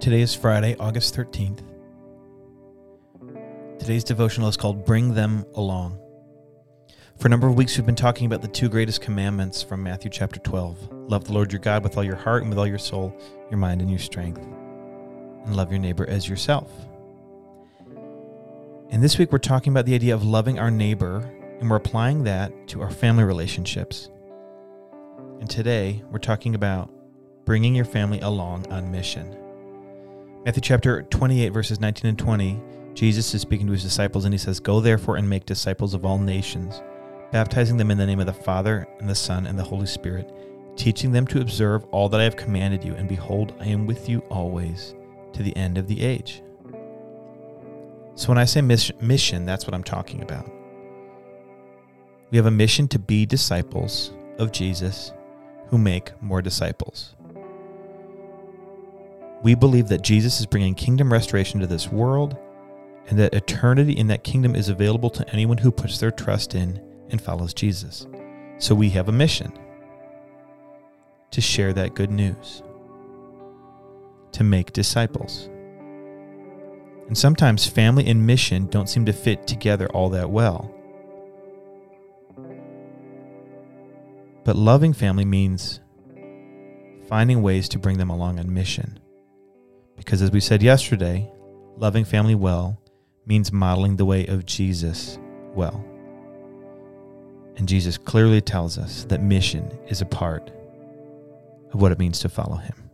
Today is Friday, August 13th. Today's devotional is called Bring Them Along. For a number of weeks, we've been talking about the two greatest commandments from Matthew chapter 12 love the Lord your God with all your heart and with all your soul, your mind, and your strength, and love your neighbor as yourself. And this week, we're talking about the idea of loving our neighbor, and we're applying that to our family relationships. And today, we're talking about bringing your family along on mission. Matthew chapter 28, verses 19 and 20, Jesus is speaking to his disciples and he says, Go therefore and make disciples of all nations, baptizing them in the name of the Father and the Son and the Holy Spirit, teaching them to observe all that I have commanded you. And behold, I am with you always to the end of the age. So when I say mission, that's what I'm talking about. We have a mission to be disciples of Jesus who make more disciples. We believe that Jesus is bringing kingdom restoration to this world and that eternity in that kingdom is available to anyone who puts their trust in and follows Jesus. So we have a mission to share that good news, to make disciples. And sometimes family and mission don't seem to fit together all that well. But loving family means finding ways to bring them along on mission. Because as we said yesterday, loving family well means modeling the way of Jesus well. And Jesus clearly tells us that mission is a part of what it means to follow him.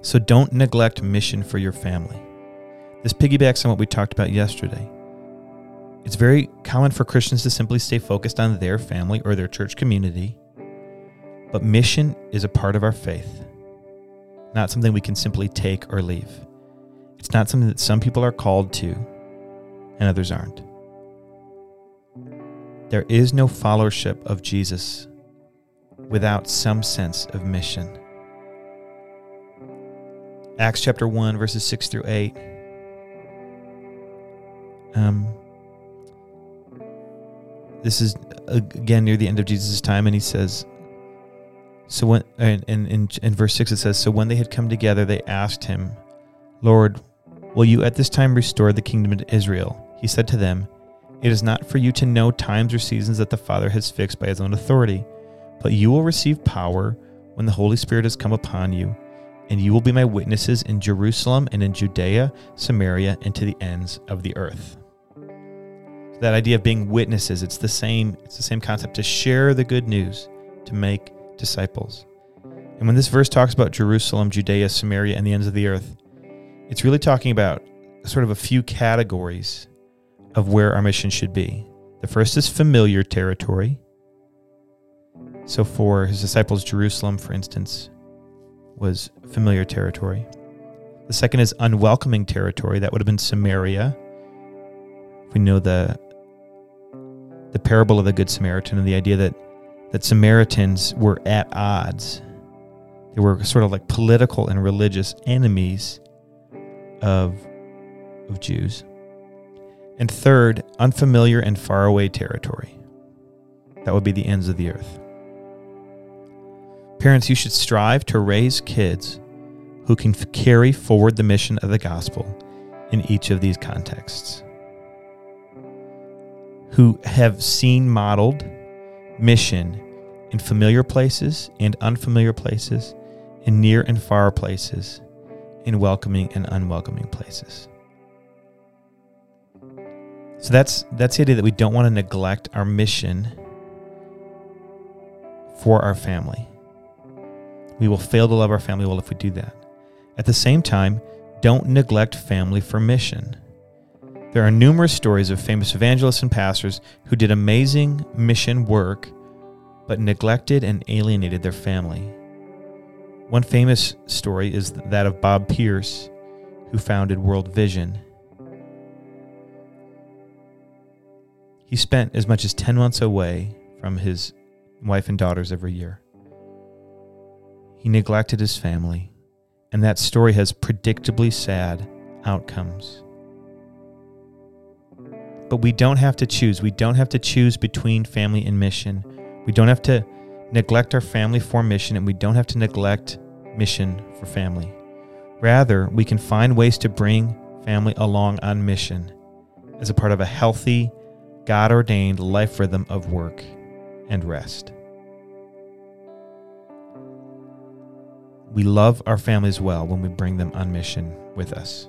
So don't neglect mission for your family. This piggybacks on what we talked about yesterday. It's very common for Christians to simply stay focused on their family or their church community, but mission is a part of our faith not something we can simply take or leave. It's not something that some people are called to and others aren't. There is no followership of Jesus without some sense of mission. Acts chapter 1, verses 6 through 8. Um, this is again near the end of Jesus' time, and he says, so when in, in, in verse 6 it says, So when they had come together, they asked him, Lord, will you at this time restore the kingdom to Israel? He said to them, It is not for you to know times or seasons that the Father has fixed by his own authority, but you will receive power when the Holy Spirit has come upon you, and you will be my witnesses in Jerusalem and in Judea, Samaria, and to the ends of the earth. that idea of being witnesses, it's the same, it's the same concept to share the good news, to make disciples. And when this verse talks about Jerusalem, Judea, Samaria, and the ends of the earth, it's really talking about sort of a few categories of where our mission should be. The first is familiar territory. So for his disciples, Jerusalem, for instance, was familiar territory. The second is unwelcoming territory. That would have been Samaria. We know the the parable of the Good Samaritan and the idea that that Samaritans were at odds. They were sort of like political and religious enemies of, of Jews. And third, unfamiliar and faraway territory. That would be the ends of the earth. Parents, you should strive to raise kids who can carry forward the mission of the gospel in each of these contexts, who have seen modeled mission in familiar places and unfamiliar places, in near and far places, in welcoming and unwelcoming places. So that's that's the idea that we don't want to neglect our mission for our family. We will fail to love our family well if we do that. At the same time, don't neglect family for mission. There are numerous stories of famous evangelists and pastors who did amazing mission work but neglected and alienated their family. One famous story is that of Bob Pierce, who founded World Vision. He spent as much as 10 months away from his wife and daughters every year. He neglected his family, and that story has predictably sad outcomes. But we don't have to choose. We don't have to choose between family and mission. We don't have to neglect our family for mission, and we don't have to neglect mission for family. Rather, we can find ways to bring family along on mission as a part of a healthy, God ordained life rhythm of work and rest. We love our families well when we bring them on mission with us.